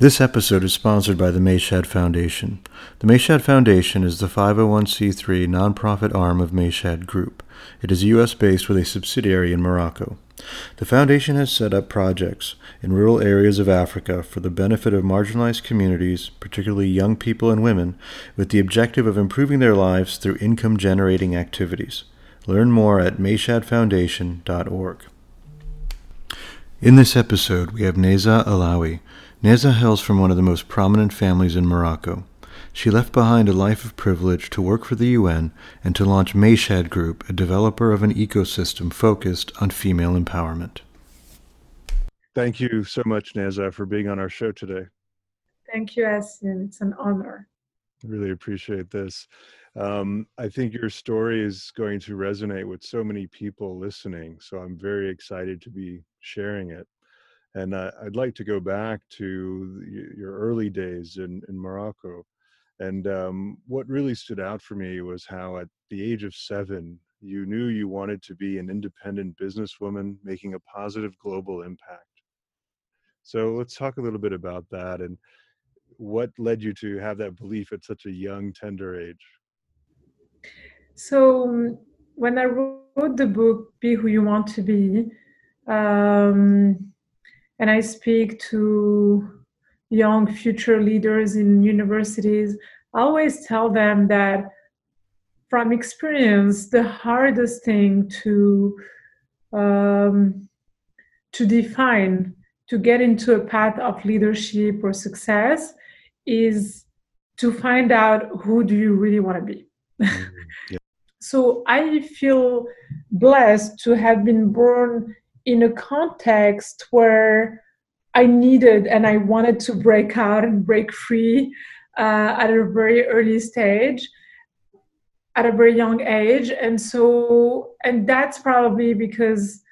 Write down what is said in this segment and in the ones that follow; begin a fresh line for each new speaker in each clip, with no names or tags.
This episode is sponsored by the Mayshad Foundation. The Mayshad Foundation is the 501c3 nonprofit arm of Mayshad Group. It is U.S. based with a subsidiary in Morocco. The foundation has set up projects in rural areas of Africa for the benefit of marginalized communities, particularly young people and women, with the objective of improving their lives through income generating activities. Learn more at mayshadfoundation.org. In this episode, we have Nezha Alaoui. Nezha hails from one of the most prominent families in Morocco. She left behind a life of privilege to work for the UN and to launch Mayshad Group, a developer of an ecosystem focused on female empowerment. Thank you so much, Nezha, for being on our show today.
Thank you, Yasin. It's an honor.
Really appreciate this. Um, I think your story is going to resonate with so many people listening, so I'm very excited to be sharing it. And uh, I'd like to go back to your early days in, in Morocco. And um, what really stood out for me was how, at the age of seven, you knew you wanted to be an independent businesswoman making a positive global impact. So let's talk a little bit about that and what led you to have that belief at such a young, tender age.
So when I wrote the book, Be Who You Want to Be, um, and I speak to young future leaders in universities, I always tell them that from experience, the hardest thing to um, to define to get into a path of leadership or success is to find out who do you really want to be. Mm-hmm. yeah. so I feel blessed to have been born in a context where I needed and I wanted to break out and break free uh, at a very early stage, at a very young age. And so, and that's probably because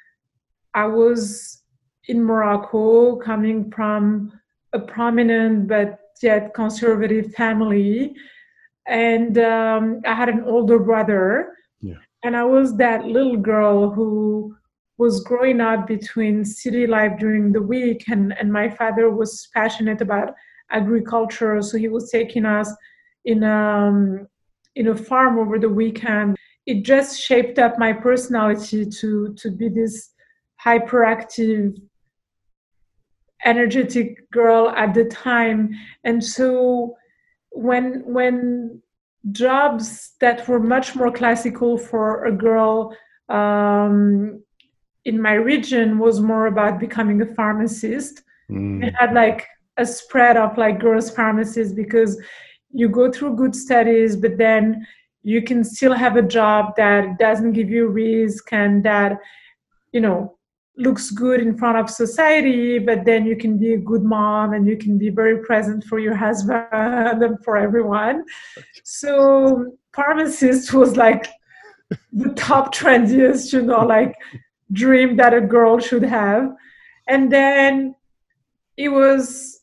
I was in Morocco coming from a prominent but yet conservative family. And um, I had an older brother. Yeah. And I was that little girl who was growing up between city life during the week and, and my father was passionate about agriculture so he was taking us in um in a farm over the weekend. It just shaped up my personality to to be this hyperactive energetic girl at the time. And so when when jobs that were much more classical for a girl um, in my region was more about becoming a pharmacist. Mm. It had like a spread of like girls pharmacists because you go through good studies, but then you can still have a job that doesn't give you risk and that you know looks good in front of society but then you can be a good mom and you can be very present for your husband and for everyone so pharmacist was like the top trendiest you know like dream that a girl should have. And then it was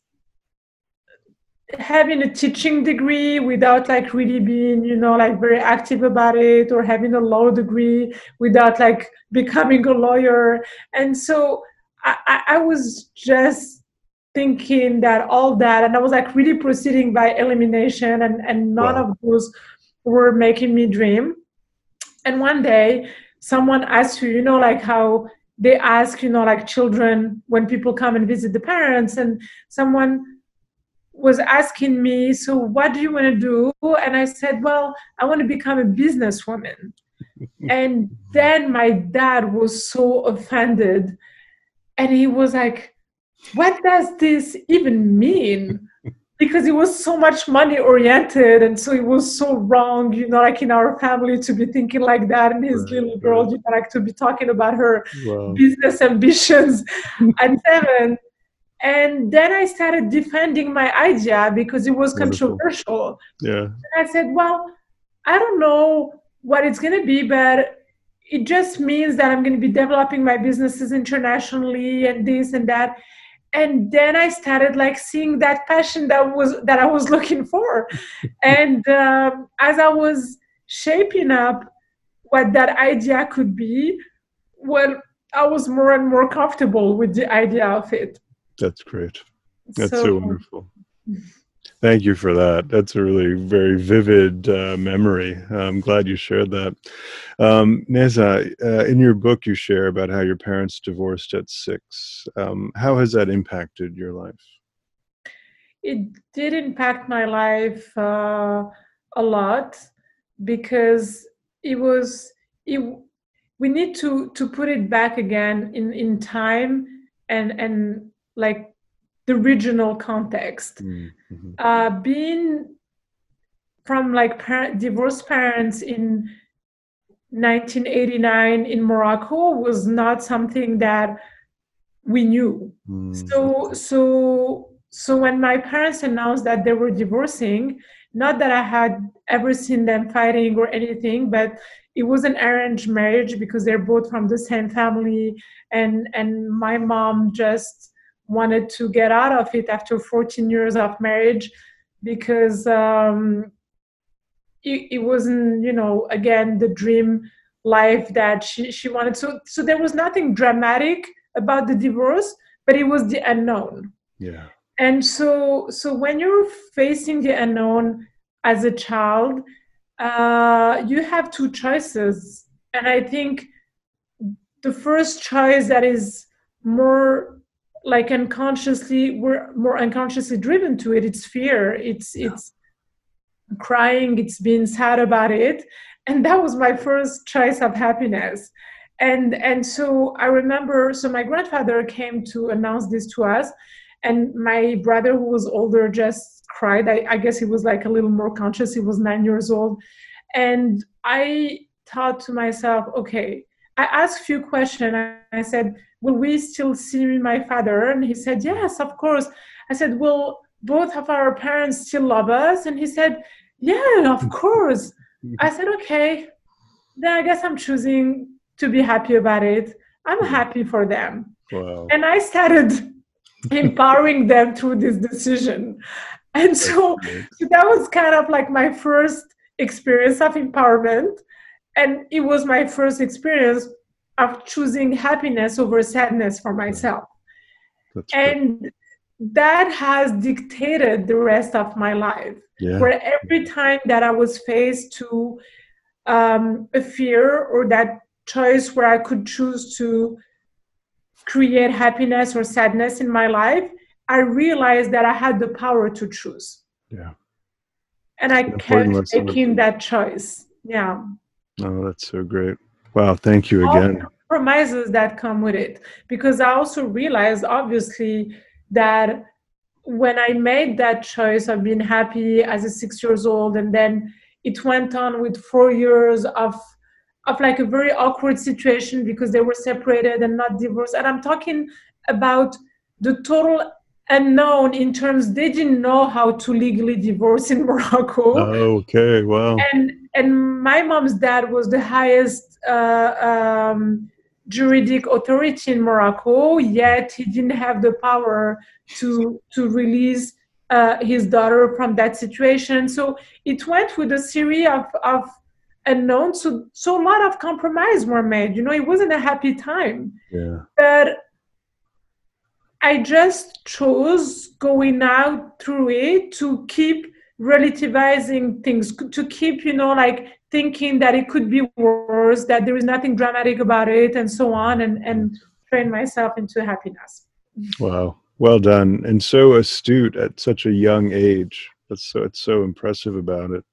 having a teaching degree without like really being you know like very active about it or having a law degree without like becoming a lawyer. And so i, I was just thinking that all that and i was like really proceeding by elimination and, and none wow. of those were making me dream. And one day someone asks you, you know, like how they ask, you know, like children when people come and visit the parents, and someone was asking me, so what do you want to do? And I said, well, I want to become a businesswoman. and then my dad was so offended. And he was like, what does this even mean? Because it was so much money oriented and so it was so wrong you know like in our family to be thinking like that and his right, little girl right. you know like to be talking about her wow. business ambitions at seven. And then i started defending my idea because it was controversial.
Yeah.
And i said well i don't know what it's going to be but it just means that i'm going to be developing my businesses internationally and this and that and then i started like seeing that passion that was that i was looking for. And um, as i was shaping up what that idea could be well i was more and more comfortable with the idea of it.
That's great. That's so, so wonderful. Thank you for that. That's a really very vivid uh, memory. I'm glad you shared that. Um, Nezha, uh, in your book, you share about how your parents divorced at six. Um, how has that impacted your life?
It did impact my life uh, a lot because it was it, we need to to put it back again in in time and and like the regional context. Mm-hmm. Uh, being from like parent, divorced parents in 1989 in Morocco was not something that we knew. Mm-hmm. So so so when my parents announced that they were divorcing, not that I had ever seen them fighting or anything, but it was an arranged marriage because they're both from the same family and and my mom just wanted to get out of it after 14 years of marriage because um, it, it wasn't, you know, again, the dream life that she, she wanted. So, so there was nothing dramatic about the divorce, but it was the unknown.
Yeah.
And so, so when you're facing the unknown as a child, uh, you have two choices. And I think the first choice that is more like unconsciously we're more unconsciously driven to it. It's fear. It's yeah. it's crying. It's being sad about it. And that was my first choice of happiness. And and so i remember so my grandfather came to announce this to us. And my brother who was older just cried. I, I guess he was like a little more conscious. He was nine years old. And i thought to myself okay i asked a few questions. I said will we still see my father? And he said, yes, of course. I said, will both of our parents still love us? And he said, yeah, of mm. course. Mm. I said, okay, then I guess I'm choosing to be happy about it. I'm mm. happy for them. Wow. And I started empowering them through this decision. And so, so that was kind of like my first experience of empowerment. And it was my first experience of choosing happiness over sadness for myself. That's and great. that has dictated the rest of my life. Yeah. Where every time that I was faced to um, a fear or that choice where I could choose to create happiness or sadness in my life, I realized that I had the power to choose.
Yeah.
And I kept making that choice. Yeah.
Oh, that's so great. Wow, thank you again. All
compromises that come with it. Because I also realized, obviously, that when I made that choice of being happy as a six years old, and then it went on with four years of of like a very awkward situation because they were separated and not divorced. And I'm talking about the total unknown in terms they didn't know how to legally divorce in Morocco.
okay, wow.
And and my mom's dad was the highest um, juridic authority in Morocco, yet he didn't have the power to to release uh, his daughter from that situation. So it went with a series of of unknowns. So so a lot of compromise were made. You know, it wasn't a happy time.
Yeah.
But I just chose going out through it to keep relativizing things to keep you know like thinking that it could be worse that there is nothing dramatic about it and so on and and train myself into happiness.
Wow. Well done. And so astute at such a young age. That's so it's so impressive about it.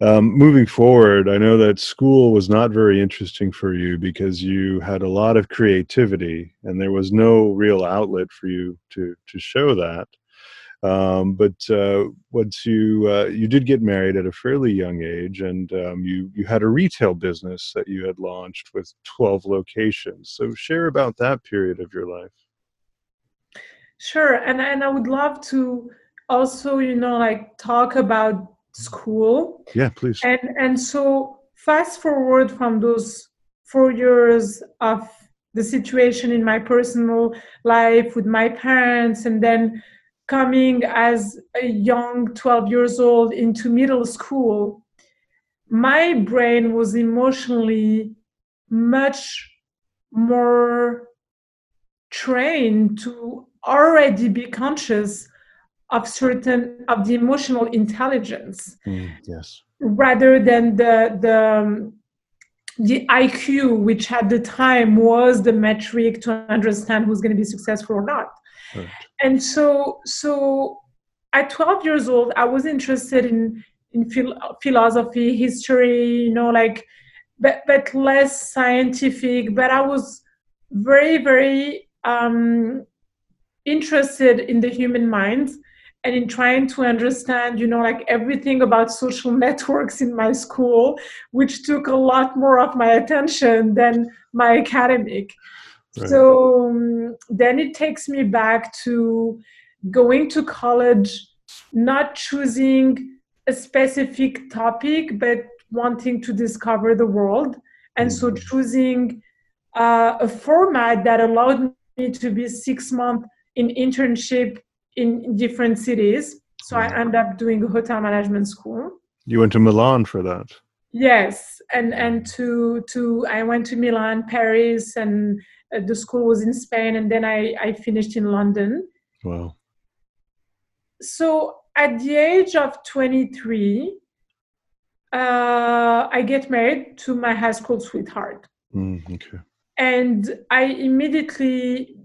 Um, moving forward i know that school was not very interesting for you because you had a lot of creativity and there was no real outlet for you to to show that um, but uh, once you uh, you did get married at a fairly young age, and um, you you had a retail business that you had launched with twelve locations. So share about that period of your life.
Sure, and and I would love to also you know like talk about school.
Yeah, please.
And and so fast forward from those four years of the situation in my personal life with my parents, and then coming as a young 12 years old into middle school, my brain was emotionally much more trained to already be conscious of certain of the emotional intelligence
Mm, yes.
rather than the the um, the IQ, which at the time was the metric to understand who's going to be successful or not.
Right.
And so, so at 12 years old, I was interested in in phil- philosophy, history, you know, like, but but less scientific. But I was very, very um, interested in the human mind and in trying to understand you know like everything about social networks in my school which took a lot more of my attention than my academic
Right.
so um, then it takes me back to going to college not choosing a specific topic but wanting to discover the world and so
Mhm.
choosing uh, a format that allowed me to be six months in internship in different cities. So I end up doing a hotel management school.
You went to Milan for that.
Yes, and and to to I went to Milan, Paris, and uh, the school was in Spain, and then I I finished in London.
Wow.
So at the age of 23, uh, I get married to my high school sweetheart,
Mm, okay.
and I immediately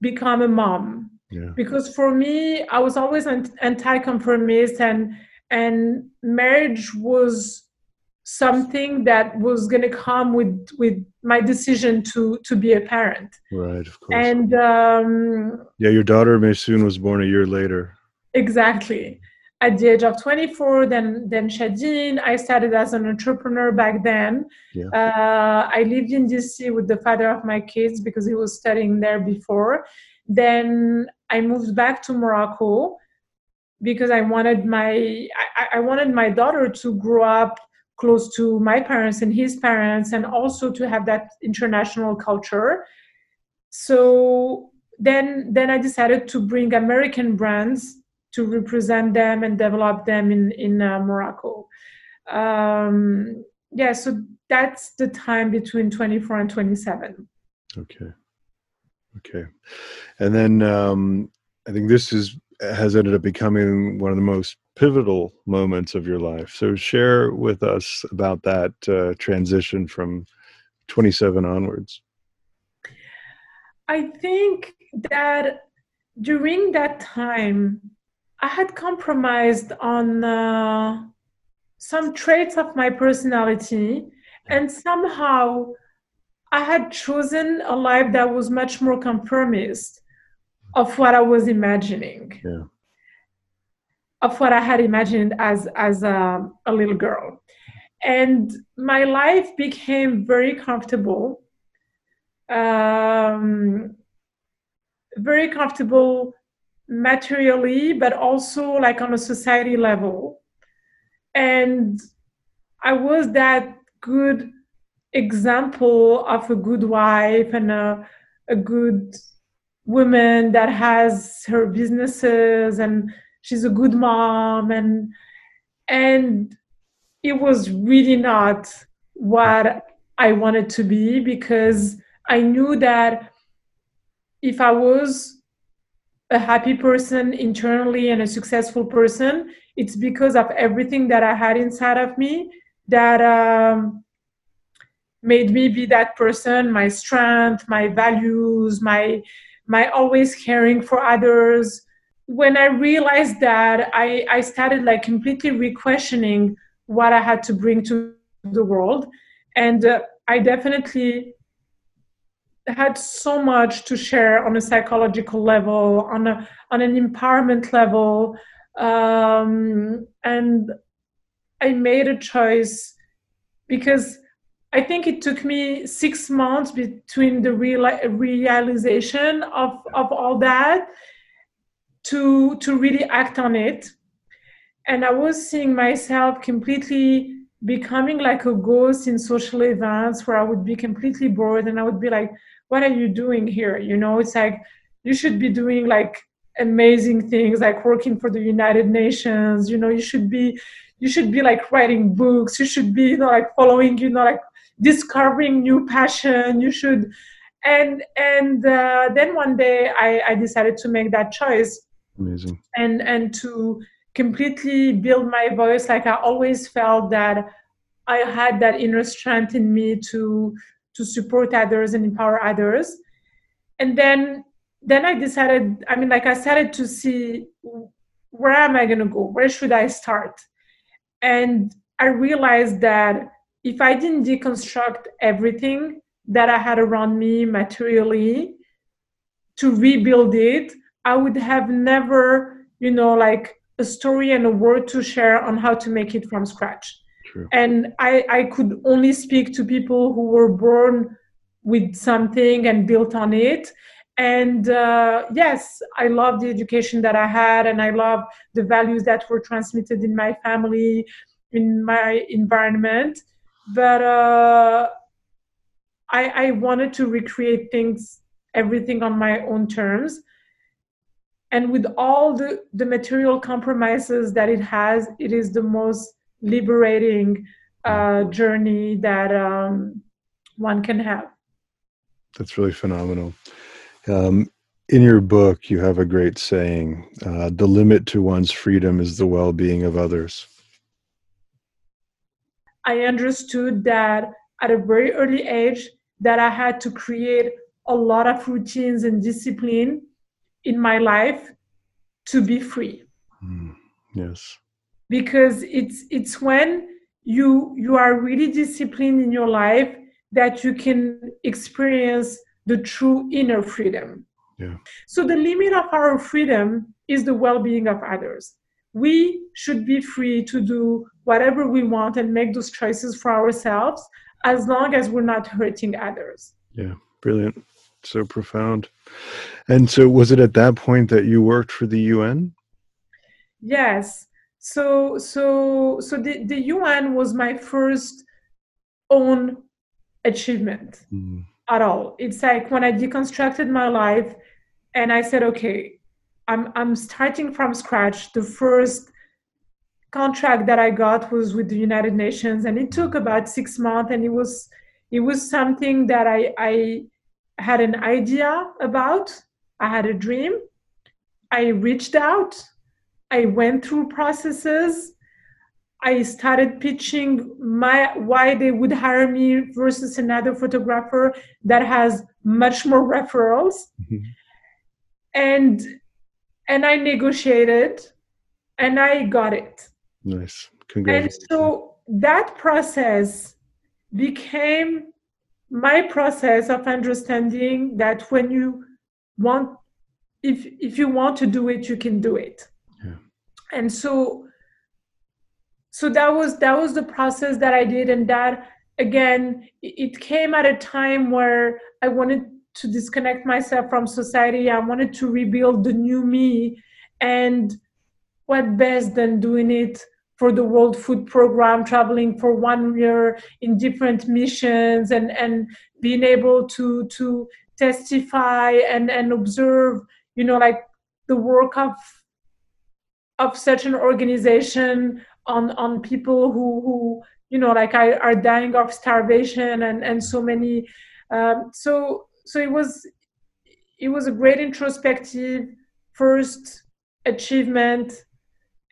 become a mom.
Yeah.
because for me i was always an anti-conformist and and marriage was something that was going to come with with my decision to to be a parent
Right. Of course.
and um
yeah, your daughter Maysoon was born a year later.
exactly at the age of 24 then then shadeen i started as an entrepreneur back then
Yeah.
uh, i lived in dc with the father of my kids because he was studying there before then i moved back to morocco because i wanted my I, I wanted my daughter to grow up close to my parents and his parents and also to have that international culture so then then i decided to bring american brands to represent them and develop them in in uh, Morocco. Um, yeah, so that's the time between 24 and 27.
Okay. Okay. And then um, I think this is has ended up becoming one of the most pivotal moments of your life. So share with us about that uh, transition from 27 onwards.
I think that during that time, I had compromised on uh, some traits of my personality, and somehow I had chosen a life that was much more conformist of what I was imagining,
Yeah.
of what I had imagined as as a, a little girl, and my life became very comfortable, um, very comfortable materially, but also like on a society level. And I was that good example of a good wife and a, a good woman that has her businesses and she's a good mom and and it was really not what I wanted to be because I knew that if I was a happy person internally and a successful person, it's because of everything that I had inside of me that um, made me be that person. My strength, my values, my my always caring for others. When I realized that, I I started like completely re-questioning what I had to bring to the world, and uh, I definitely had so much to share on a psychological level, on a on an empowerment level, um, and I made a choice because I think it took me six months between the real, realization of of all that to to really act on it, and I was seeing myself completely becoming like a ghost in social events where I would be completely bored and I would be like, what are you doing here? You know, it's like you should be doing like amazing things like working for the United Nations, you know, you should be you should be like writing books, you should be, you know, like following, you know, like discovering new passion, you should. And and uh, then one day I, I decided to make that choice.
Amazing.
And and to completely build my voice like i always felt that i had that inner strength in me to to support others and empower others. And then then i decided i mean like i started to see where am i going to go? Where should i start? And i realized that if i didn't deconstruct everything that I had around me materially to rebuild it, I would have never, you know, like a story and a word to share on how to make it from scratch. True. And I, I could only speak to people who were born with something and built on it. And uh, yes, I love the education that I had, and I love the values that were transmitted in my family, in my environment. But uh, I, I wanted to recreate things, everything on my own terms. And with all the, the material compromises that it has, it is the most liberating uh, journey that um, one can have.
That's really phenomenal. Um, in your book, you have a great saying uh, the limit to one's freedom is the well being of others.
I understood that at a very early age, that I had to create a lot of routines and discipline in my life to be free.
Mm, yes.
Because it's it's when you you are really disciplined in your life that you can experience the true inner freedom.
Yeah.
So the limit of our freedom is the well-being of others. We should be free to do whatever we want and make those choices for ourselves as long as we're not hurting others.
Yeah, brilliant. So profound. And so, was it at that point that you worked for the UN?
Yes. So, so, so the, the UN was my first own achievement mm. at all. It's like when I deconstructed my life and I said, okay, I'm, I'm starting from scratch. The first contract that I got was with the United Nations, and it took about six months, and it was it was something that I I had an idea about. I had a dream. I reached out. I went through processes. I started pitching my why they would hire me versus another photographer that has much more referrals. Mm-hmm. And and I negotiated and I got it.
Nice.
Congratulations. And so that process became my process of understanding that when you want if if you want to do it you can do it
yeah.
and so so that was that was the process that i did and that again it came at a time where i wanted to disconnect myself from society. I wanted to rebuild the new me and what best than doing it for the World Food Program, traveling for one year in different missions, and and being able to to testify and and observe, you know, like the work of of such an organization on on people who who you know like are, are dying of starvation and and so many um, so so it was it was a great introspective first achievement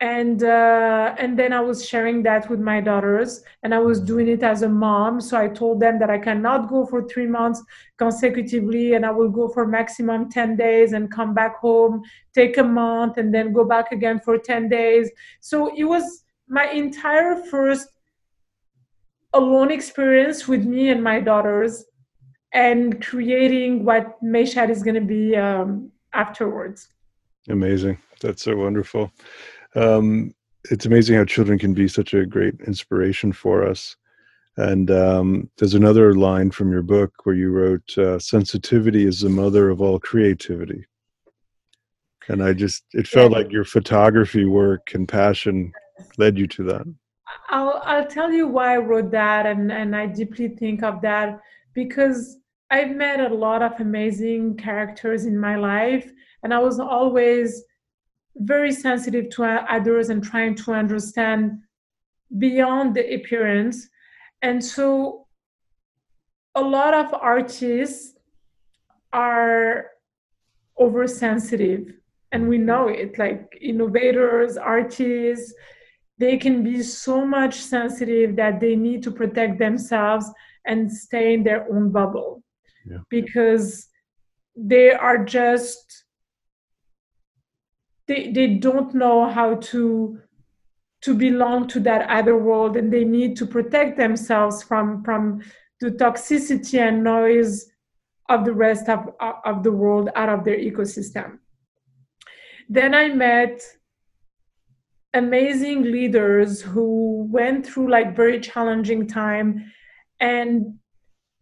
and uh, and then I was sharing that with my daughters, and I was doing it as a mom. So I told them that I cannot go for three months consecutively, and I will go for maximum ten days and come back home, take a month, and then go back again for ten days. So it was my entire first alone experience with me and my daughters, and creating what Mayshad is going to be um, afterwards.
Amazing! That's so wonderful. Um, it's amazing how children can be such a great inspiration for us. And um, there's another line from your book where you wrote, uh, "Sensitivity is the mother of all creativity." And I just, it felt yeah. like your photography work and passion led you to that.
I'll I'll tell you why I wrote that, and and I deeply think of that because I've met a lot of amazing characters in my life, and I was always very sensitive to others and trying to understand beyond the appearance. And so a lot of artists are oversensitive and we know it like innovators artists they can be so much sensitive that they need to protect themselves and stay in their own bubble yeah. because they are just they, they don't know how to to belong to that other world and they need to protect themselves from from the toxicity and noise of the rest of, of the world out of their ecosystem then i met amazing leaders who went through like very challenging time and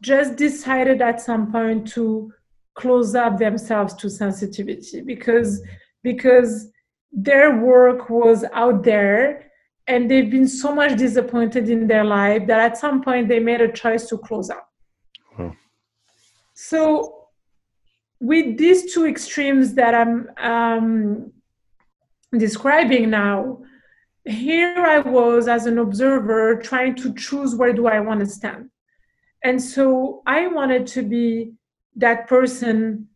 just decided at some point to close up themselves to sensitivity because because their work was out there and they've been so much disappointed in their life that at some point they made a choice to close up. So with these two extremes that i'm um, describing now here i was as an observer trying to choose where do i want to stand. And so i wanted to be that person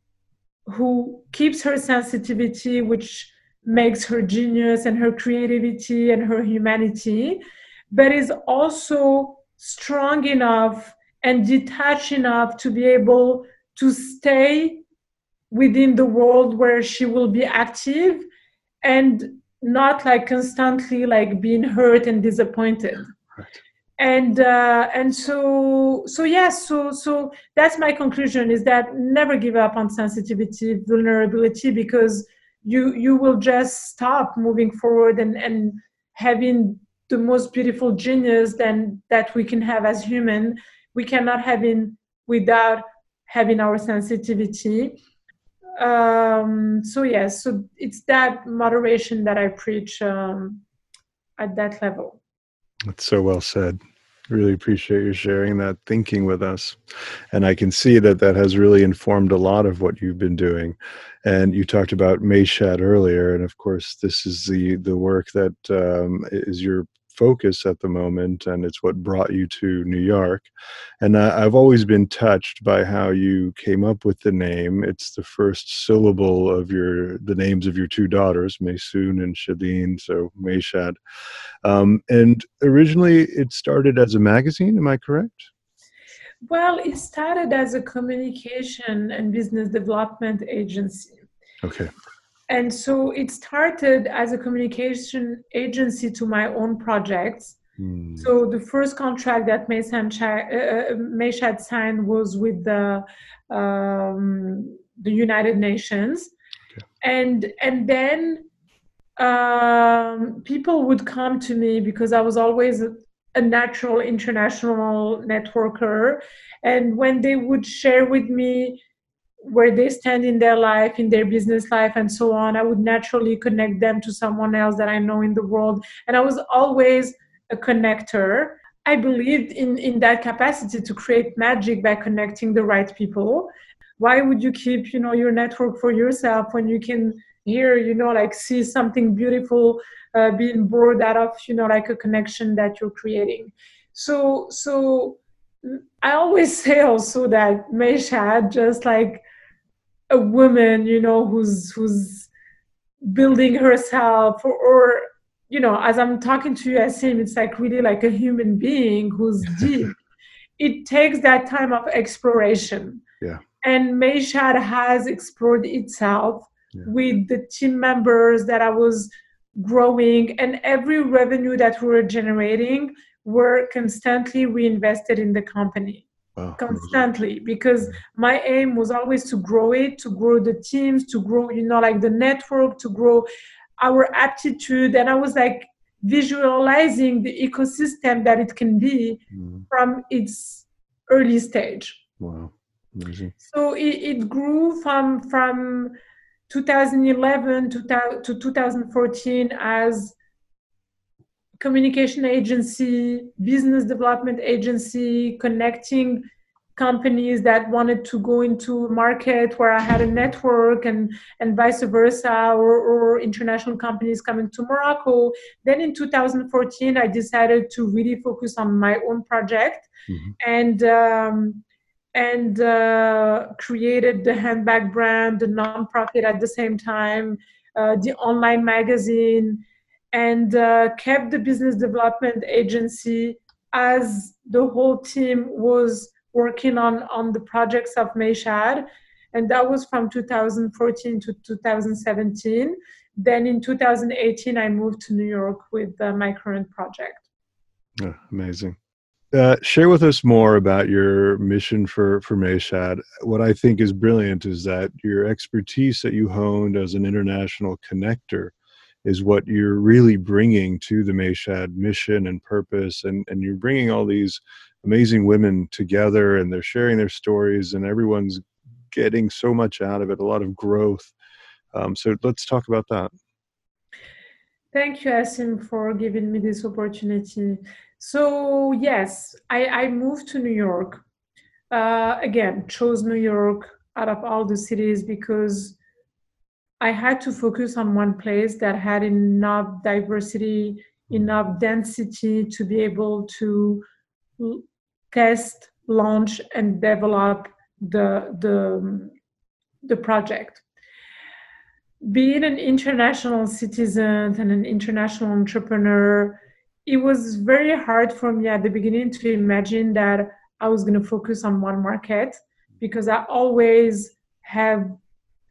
who keeps her sensitivity which makes her genius and her creativity and her humanity but is also strong enough and detached enough to be able to stay within the world where she will be active and not like constantly like being hurt and disappointed. Right. and uh, and so so yes so so that's my conclusion is that never give up on sensitivity vulnerability because you you will just stop moving forward and and having the most beautiful genius then that we can have as human. We cannot have in without having our sensitivity um, so yes so it's that moderation that i preach um, at that level.
That's so well said. Really appreciate you sharing that thinking with us. And i can see that that has really informed a lot of what you've been doing. And you talked about Mayshad earlier and of course this is the the work that um, is your focus at the moment, and it's what brought you to New York. And I, have always been touched by how you came up with the name. It's the first syllable of your the names of your two daughters, Maysoon and Shadeen, so Mayshad. Um, and originally, it started as a magazine. Am I correct?
Well, it started as a communication and business development agency.
Okay
and so it started as a communication agency to my own projects. Mm. So the first contract that Mayshad uh, signed was with the um, the United Nations, okay. and and then um, people would come to me because I was always a, a natural international networker, and when they would share with me where they stand in their life, in their business life, and so on. I would naturally connect them to someone else that I know in the world. And I was always a connector. I believed in, in that capacity to create magic by connecting the right people. Why would you keep, you know, your network for yourself when you can here, you know, like see something beautiful uh, being born out of, you know, like a connection that you're creating. So, so I always say also that Mayshad just like a woman you know who's who's building herself or, or you know as i'm talking to you i seem it's like really like a human being who's deep. It takes that time of exploration.
Yeah.
And Mayshad has explored itself yeah. with the team members that i was growing and every revenue that we were generating were constantly reinvested in the company Wow. constantly because my aim was always to grow it to grow the teams to grow you know like the network to grow our aptitude and i was like visualizing the ecosystem that it can be mm. from its early stage
wow Amazing.
so it, it grew from from 2011 to, to 2014 as communication agency, business development agency, connecting companies that wanted to go into market where I had a network and, and vice versa, or, or international companies coming to Morocco. Then in 2014, I decided to really focus on my own project. Mm-hmm. And um, and uh, created the handbag brand, the nonprofit at the same time, uh, the online magazine, and uh, kept the business development agency as the whole team was working on, on the projects of Mayshad. And that was from 2014 to 2017. Then in 2018, I moved to New York with uh, my current project.
Oh, amazing. Uh, share with us more about your mission for for Mayshad. What I think is brilliant is that your expertise that you honed as an international connector is what you're really bringing to the Mayshad mission and purpose, and and you're bringing all these amazing women together, and they're sharing their stories, and everyone's getting so much out of it, a lot of growth. Um, so let's talk about that.
Thank you, Asim, for giving me this opportunity. So yes, I, I moved to New York. Uh, again, chose New York out of all the cities because I had to focus on one place that had enough diversity, hmm. enough density to be able to test, launch, and develop the the the project. Being an international citizen and an international entrepreneur it was very hard for me at the beginning to imagine that I was going to focus on one market because I always have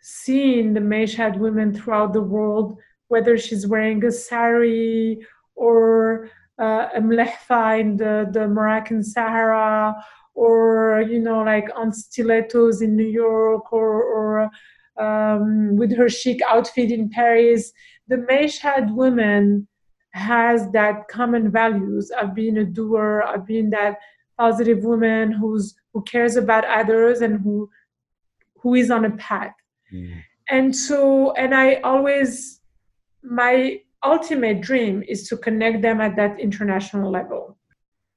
seen the Mayshad women throughout the world, whether she's wearing a sari or uh, a mlehfa in the, the Moroccan Sahara, or you know, like on stilettos in New York, or, or um, with her chic outfit in Paris. The Mayshad women has that common values of being a doer, of being that positive woman who's who cares about others and who who is on a path. Mm. And so, and I always my ultimate dream is to connect them at that international level.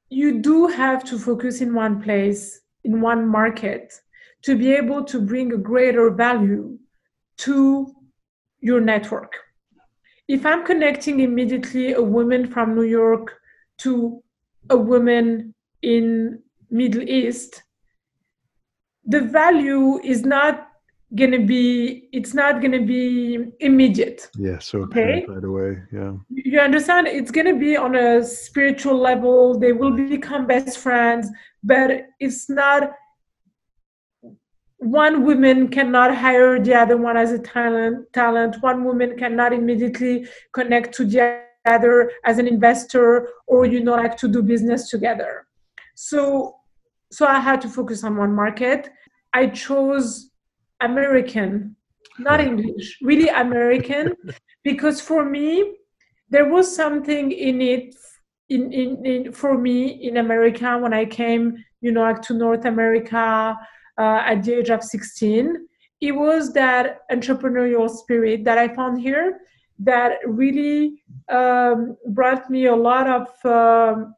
You do have to focus in one place, in one market, to be able to bring a greater value to your network if I'm connecting immediately a woman from New York to a woman in Middle East, the value is not going to be it's not going to be immediate.
Yeah so okay? right away yeah.
You understand? It's going to be on a spiritual level. They will become best friends but it's not one woman cannot hire the other one as a talent talent. One woman cannot immediately connect to the other as an investor or you know like to do business together. So so i had to focus on one market. I chose american not english really american because for me there was something in it in, in, in for me in america when i came you know like to north america uh, at the age of 16 it was that entrepreneurial spirit that i found here that really um, brought me a lot of um,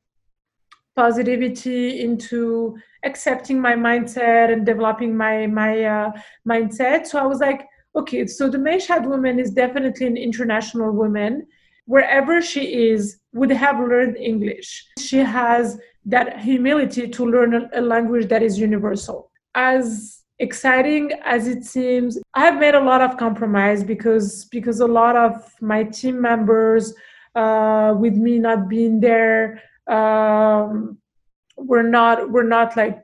positivity into accepting my mindset and developing my my uh, mindset. So i was like okay so the Mayshad woman is definitely an international woman. Wherever she is would have learned english. She has that humility to learn a language that is universal. As exciting as it seems i've made a lot of compromise because because a lot of my team members uh, with me not being there um, we're not we're not like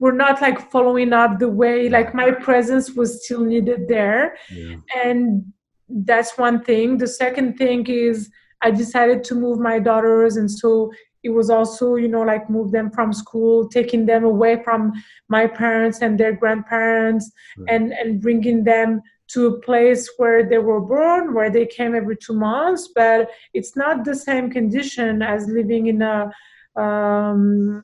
we're not like following up the way like my presence was still needed there yeah. and that's one thing the second thing is i decided to move my daughters and so it was also you know like move them from school taking them away from my parents and their grandparents right. and and bringing them to a place where they were born where they came every two months but it's not the same condition as living in a um,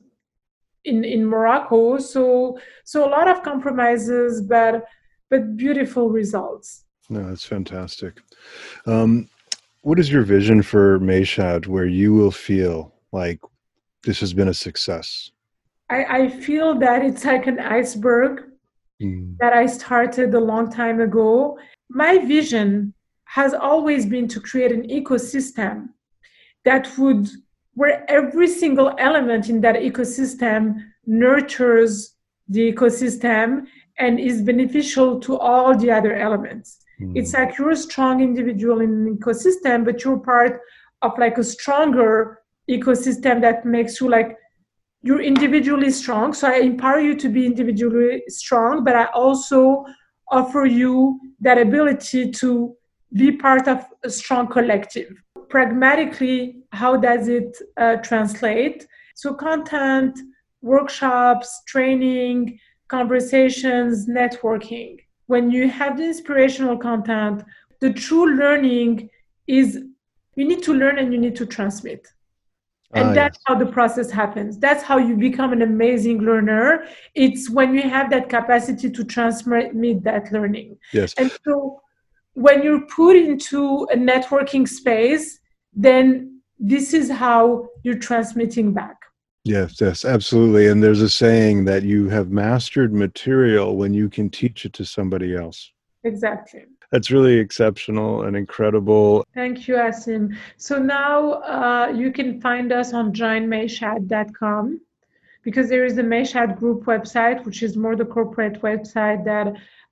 in in Morocco. So so a lot of compromises but but beautiful results.
No that's fantastic. Um, what is your vision for Mayshad where you will feel like this has been a success?
I, I feel that it's like an iceberg mm. that I started a long time ago. My vision has always been to create an ecosystem that would, where every single element in that ecosystem nurtures the ecosystem and is beneficial to all the other elements. Mm. It's like you're a strong individual in an ecosystem, but you're part of like a stronger ecosystem that makes you like you're individually strong. So I empower you to be individually strong, but I also offer you that ability to be part of a strong collective. Pragmatically, how does it uh, translate? So, content, workshops, training, conversations, networking. When you have the inspirational content, the true learning is you need to learn and you need to transmit. And ah, that's yes. how the process happens. That's how you become an amazing learner. It's when you have that capacity to transmit that learning.
Yes.
And so when you're put into a networking space, then this is how you're transmitting back.
Yes, yes, absolutely. And there's a saying that you have mastered material when you can teach it to somebody else.
Exactly.
That's really exceptional and incredible.
Thank you, Asim. So now uh, you can find us on joinmayshad.com because there is a Mayshad Group website, which is more the corporate website that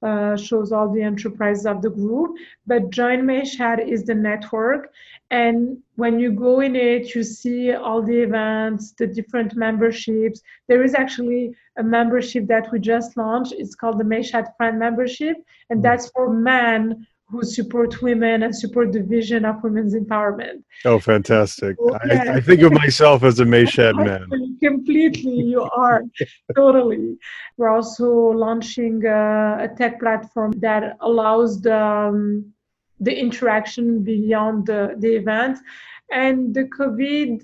uh, shows all the enterprises of the group. But Join Mayshad is the network. And when you go in it, you see all the events, the different memberships. There is actually a membership that we just launched. It's called the Mayshad Friend Membership, and mm. that's for men who support women and support the vision of women's empowerment.
Oh, fantastic. So, I, I, think of myself as a Mayshad man.
Completely, you are. totally. We're also launching a, a, tech platform that allows the, um, the interaction beyond the, the event. And the COVID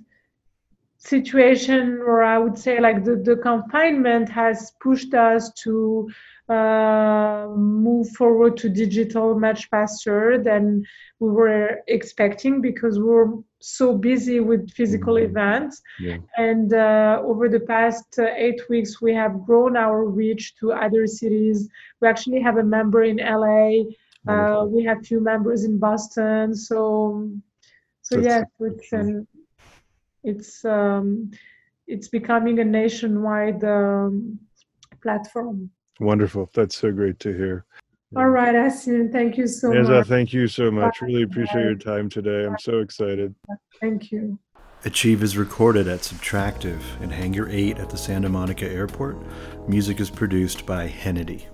situation, or I would say like the, the confinement has pushed us to uh, move forward to digital much faster than we were expecting because we were so busy with physical mm-hmm. events. Yeah. And uh, over the past uh, eight weeks, we have grown our reach to other cities. We actually have a member in LA. Uh, we have few members in Boston. So, so yeah, it's an, it's um, it's becoming a nationwide um, platform.
Wonderful. That's so great to hear.
All right, Asim, thank you so
Nezha,
much.
thank you so much. Bye. Really appreciate your time today. I'm so excited.
Thank you.
Achieve is recorded at Subtractive in Hangar 8 at the Santa Monica Airport. Music is produced by Hennedy.